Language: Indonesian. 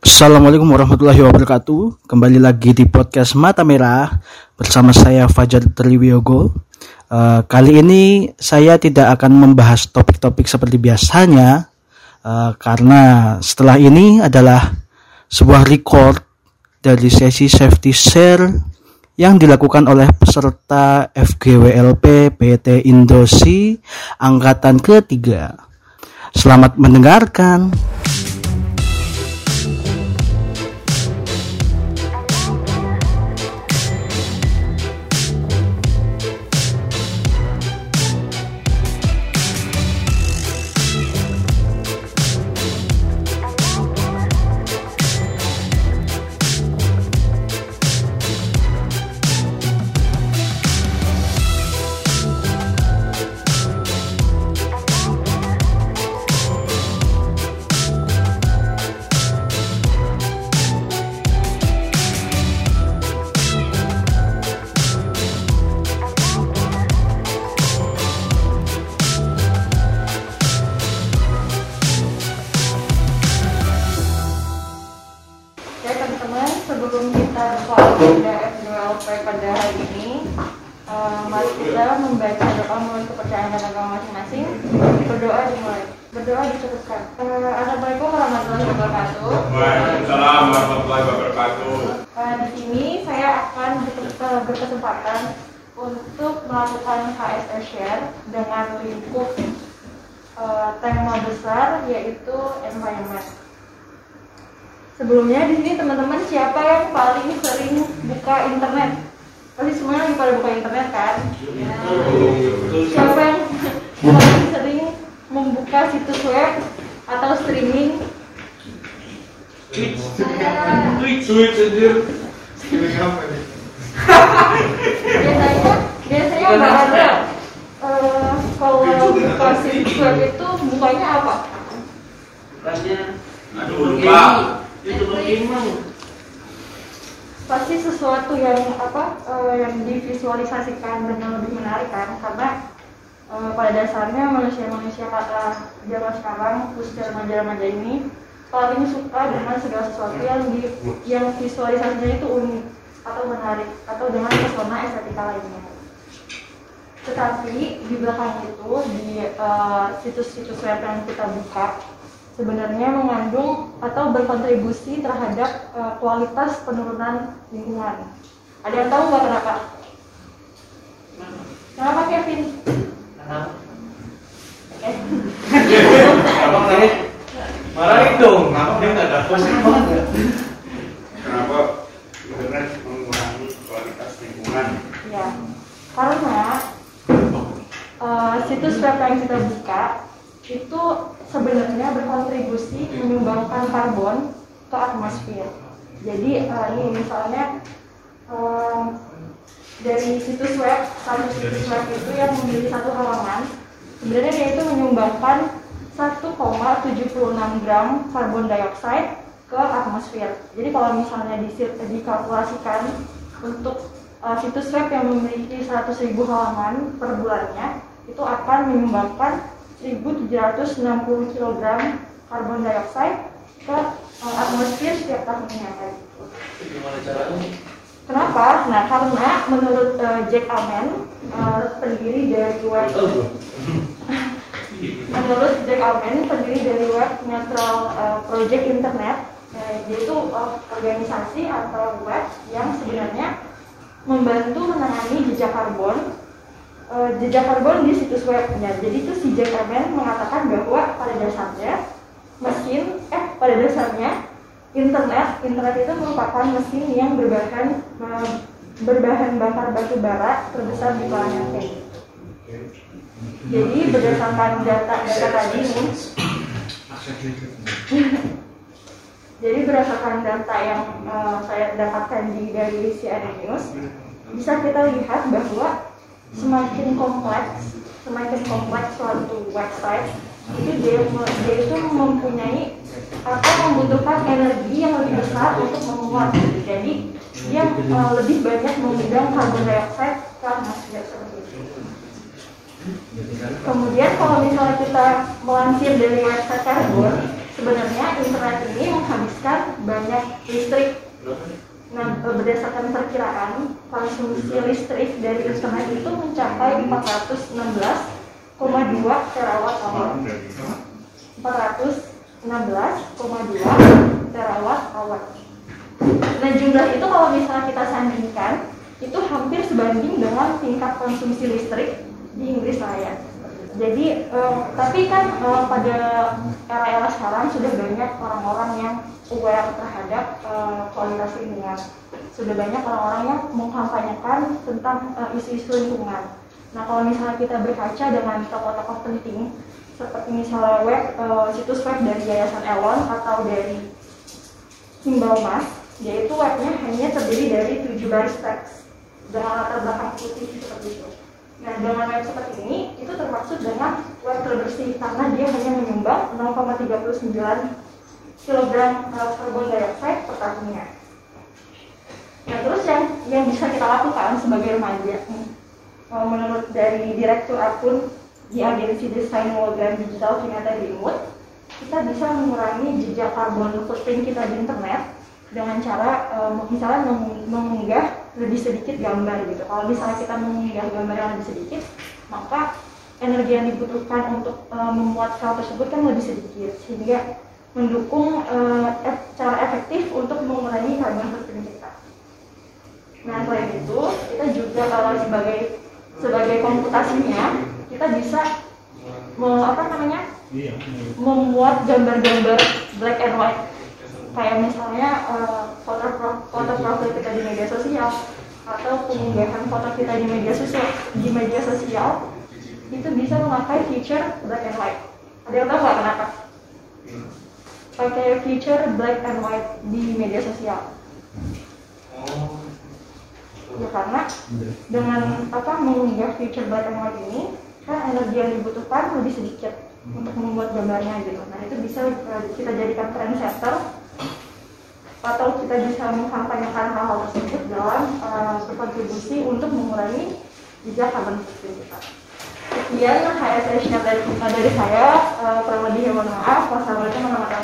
Assalamualaikum warahmatullahi wabarakatuh. Kembali lagi di podcast Mata Merah bersama saya Fajar Triwiyogo. Uh, kali ini saya tidak akan membahas topik-topik seperti biasanya uh, karena setelah ini adalah sebuah record dari sesi safety share yang dilakukan oleh peserta FGWLP PT Indosi angkatan ketiga. Selamat mendengarkan. Pada FGWLP pada hari ini, eh, mari kita membaca doa menurut kepercayaan dan agama masing-masing. Berdoa dimulai. Berdoa dicukupkan. Eh, Assalamualaikum warahmatullahi wabarakatuh. Waalaikumsalam warahmatullahi wabarakatuh. Eh, di sini saya akan ber- berkesempatan untuk melakukan HSE share dengan lingkup eh, tema besar yaitu environment. Sebelumnya di sini teman-teman siapa yang paling sering buka internet? Pasti semuanya lagi pada buka internet kan? Siapa yang paling sering membuka situs web atau streaming? Twitch anjir. Biasanya biasanya nggak ada. eh, kalau buka situs web itu bukanya apa? Aduh lupa. Pasti sesuatu yang apa eh, yang divisualisasikan dengan lebih menarik kan? Karena eh, pada dasarnya manusia-manusia kata zaman sekarang khususnya remaja-remaja ini paling suka dengan segala sesuatu yang di yang visualisasinya itu unik atau menarik atau dengan pesona estetika lainnya. Tetapi di belakang itu di eh, situs-situs web yang kita buka sebenarnya mengandung atau berkontribusi terhadap eh, kualitas penurunan lingkungan. Ada yang tahu nggak kenapa? Kenapa Kevin? Eh, Marahin dong, dia nggak ada banget ya. Kenapa internet mengurangi kualitas lingkungan? ya, karena eh, situs web yang kita buka itu sebenarnya berkontribusi menyumbangkan karbon ke atmosfer. Jadi eh, ini misalnya em, dari situs web satu situs web itu yang memiliki satu halaman sebenarnya dia itu menyumbangkan 1,76 gram karbon dioksida ke atmosfer. Jadi kalau misalnya di- dikalkulasikan untuk uh, situs web yang memiliki 100.000 halaman per bulannya itu akan menyumbangkan 1.760 kg karbon dioksida ke uh, atmosfer setiap tahunnya kayak gitu. Gimana caranya? Kenapa? Nah, karena menurut uh, Jack Amen, uh, pendiri dari web menurut Jack Amen, pendiri dari web Neutral uh, Project Internet, uh, yaitu uh, organisasi atau web yang sebenarnya membantu menangani jejak karbon uh, jejak karbon di situs webnya. Jadi itu si Jack mengatakan bahwa pada dasarnya mesin eh pada dasarnya internet internet itu merupakan mesin yang berbahan uh, berbahan bakar batu bara terbesar di planet ini. Jadi berdasarkan data-data tadi nih, jadi berdasarkan data yang eh, saya dapatkan di dari CNN News, bisa kita lihat bahwa semakin kompleks, semakin kompleks suatu website itu dia, dia itu mempunyai atau membutuhkan energi yang lebih besar untuk menguat. Jadi dia eh, lebih banyak mengundang karbon dioksida ke atmosfer seperti itu. Kemudian kalau misalnya kita melansir dari website Carbon, sebenarnya internet ini menghabiskan berdasarkan perkiraan konsumsi listrik dari internet itu mencapai 416,2 terawatt hour. 416,2 terawatt hour. Nah jumlah itu kalau misalnya kita sandingkan itu hampir sebanding dengan tingkat konsumsi listrik di Inggris Raya. Jadi eh, tapi kan eh, pada sekarang sudah banyak orang-orang yang aware terhadap eh, kualitas lingkungan. Sudah banyak orang-orang yang mengkampanyekan tentang eh, isu-isu lingkungan. Nah kalau misalnya kita berkaca dengan tokoh-tokoh penting seperti misalnya web eh, situs web dari Yayasan Elon atau dari Himbau Mas, yaitu webnya hanya terdiri dari tujuh baris teks dengan latar belakang putih seperti itu. Nah, dengan web seperti ini, itu termaksud dengan web terbersih karena dia hanya menyumbang 0,39 kg karbon dioksida per tahunnya. Nah, terus yang yang bisa kita lakukan sebagai remaja, eh, menurut dari direktur akun di agensi desain hologram digital Vinata Dimut, kita bisa mengurangi jejak karbon footprint kita di internet dengan cara eh, misalnya meng- mengunggah lebih sedikit gambar gitu. Kalau misalnya kita mengunggah gambar yang lebih sedikit, maka energi yang dibutuhkan untuk eh, memuat file tersebut kan lebih sedikit, sehingga mendukung eh, ef- cara efektif untuk mengurangi karbon footprint kita. Nah selain itu, kita juga kalau sebagai sebagai komputasinya, kita bisa me- apa namanya? Memuat gambar-gambar black and white. Kayak misalnya eh, foto pro- foto profil kita di media sosial atau pengunggahan foto kita di media sosial di media sosial itu bisa memakai feature black and white. Ada yang tahu nggak kenapa? Pakai feature black and white di media sosial. Ya karena dengan apa mengunggah feature black and white ini kan energi yang dibutuhkan lebih sedikit untuk membuat gambarnya gitu. Nah itu bisa eh, kita jadikan trendsetter atau kita bisa mengkampanyekan hal-hal tersebut dalam eh, berkontribusi untuk mengurangi jejak karbon kita. Sekian yang saya share dari, dari saya, eh, kurang lebih mohon maaf. Wassalamualaikum